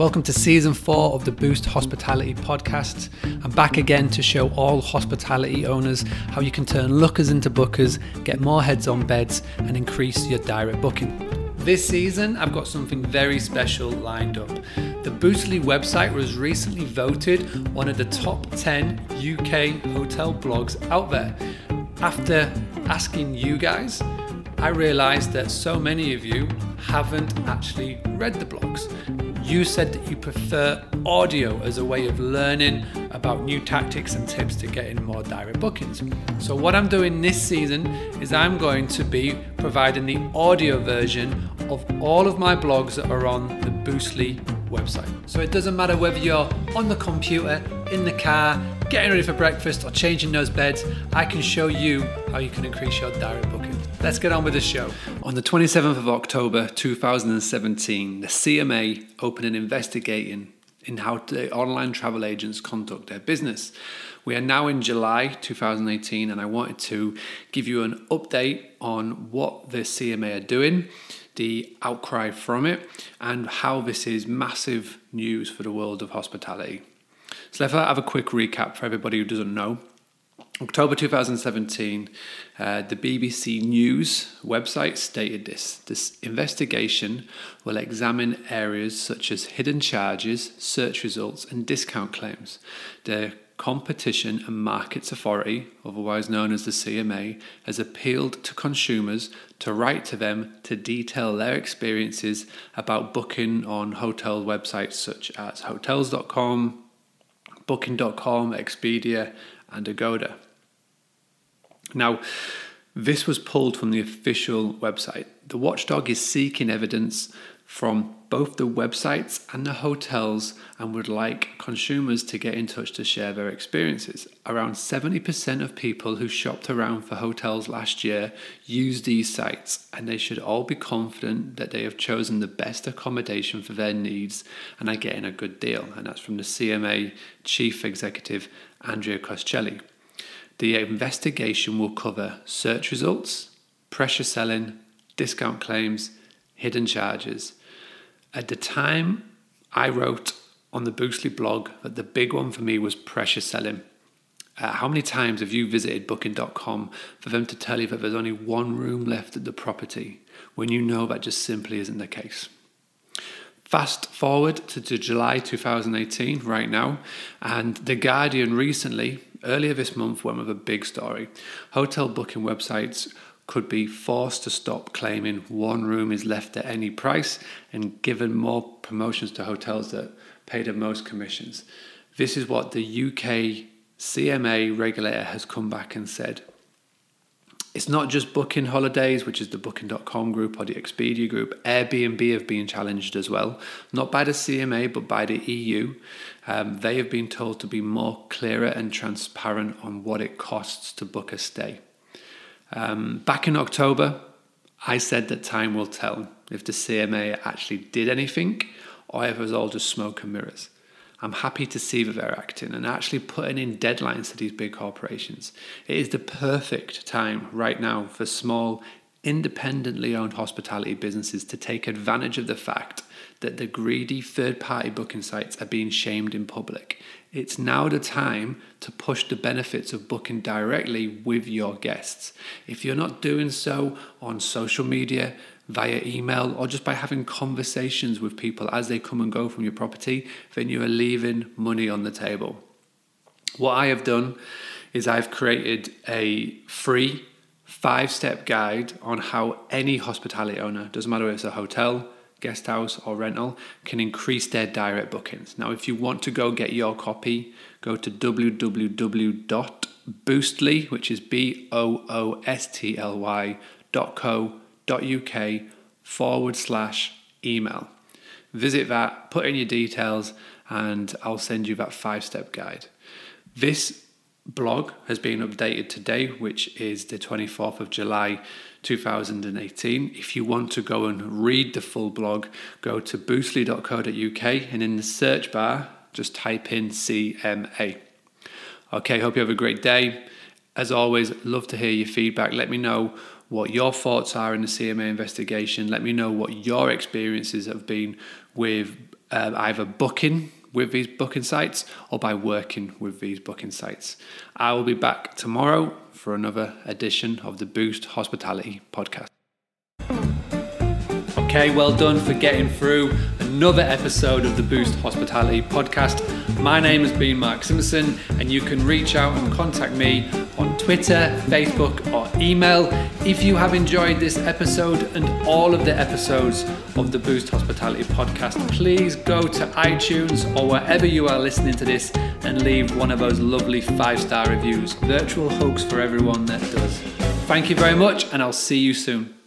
Welcome to season four of the Boost Hospitality podcast. I'm back again to show all hospitality owners how you can turn lookers into bookers, get more heads on beds, and increase your direct booking. This season, I've got something very special lined up. The Boostly website was recently voted one of the top 10 UK hotel blogs out there. After asking you guys, I realised that so many of you haven't actually read the blogs. You said that you prefer audio as a way of learning about new tactics and tips to getting more direct bookings. So, what I'm doing this season is I'm going to be providing the audio version of all of my blogs that are on the Boostly website. So, it doesn't matter whether you're on the computer, in the car, getting ready for breakfast, or changing those beds, I can show you how you can increase your direct booking. Let's get on with the show. On the 27th of October 2017, the CMA opened an investigation in how the online travel agents conduct their business. We are now in July 2018, and I wanted to give you an update on what the CMA are doing, the outcry from it, and how this is massive news for the world of hospitality. So let's have a quick recap for everybody who doesn't know. October 2017, uh, the BBC News website stated this this investigation will examine areas such as hidden charges, search results, and discount claims. The Competition and Markets Authority, otherwise known as the CMA, has appealed to consumers to write to them to detail their experiences about booking on hotel websites such as hotels.com, booking.com, Expedia, and Agoda. Now, this was pulled from the official website. The watchdog is seeking evidence from both the websites and the hotels and would like consumers to get in touch to share their experiences. Around 70% of people who shopped around for hotels last year use these sites, and they should all be confident that they have chosen the best accommodation for their needs and are getting a good deal. And that's from the CMA Chief Executive Andrea Coscelli. The investigation will cover search results, pressure selling, discount claims, hidden charges. At the time, I wrote on the Boostly blog that the big one for me was pressure selling. Uh, how many times have you visited booking.com for them to tell you that there's only one room left at the property when you know that just simply isn't the case? Fast forward to, to July 2018, right now, and The Guardian recently earlier this month went with a big story. Hotel booking websites could be forced to stop claiming one room is left at any price and given more promotions to hotels that pay the most commissions. This is what the UK CMA regulator has come back and said. It's not just Booking Holdings, which is the Booking.com group or the Expedia group. Airbnb have been challenged as well, not by the CMA, but by the EU. Um, they have been told to be more clearer and transparent on what it costs to book a stay. Um, back in October, I said that time will tell if the CMA actually did anything or if it was all just smoke and mirrors. I'm happy to see that they're acting and actually putting in deadlines to these big corporations. It is the perfect time right now for small, independently owned hospitality businesses to take advantage of the fact that the greedy third party booking sites are being shamed in public. It's now the time to push the benefits of booking directly with your guests. If you're not doing so on social media, via email or just by having conversations with people as they come and go from your property, then you are leaving money on the table. What I have done is I've created a free five step guide on how any hospitality owner, doesn't matter if it's a hotel, guest house, or rental, can increase their direct bookings. Now, if you want to go get your copy, go to www.boostly, which is B O O S T L Y dot co uk forward slash email. Visit that, put in your details, and I'll send you that five step guide. This blog has been updated today, which is the 24th of July 2018. If you want to go and read the full blog, go to boostly.co.uk and in the search bar, just type in CMA. Okay, hope you have a great day. As always, love to hear your feedback. Let me know what your thoughts are in the CMA investigation. Let me know what your experiences have been with uh, either booking with these booking sites or by working with these booking sites. I will be back tomorrow for another edition of the Boost Hospitality podcast. Okay, well done for getting through another episode of the Boost Hospitality podcast. My name has been Mark Simpson, and you can reach out and contact me on Twitter, Facebook, or email if you have enjoyed this episode and all of the episodes of the Boost Hospitality podcast. Please go to iTunes or wherever you are listening to this and leave one of those lovely five star reviews. Virtual hugs for everyone that does. Thank you very much, and I'll see you soon.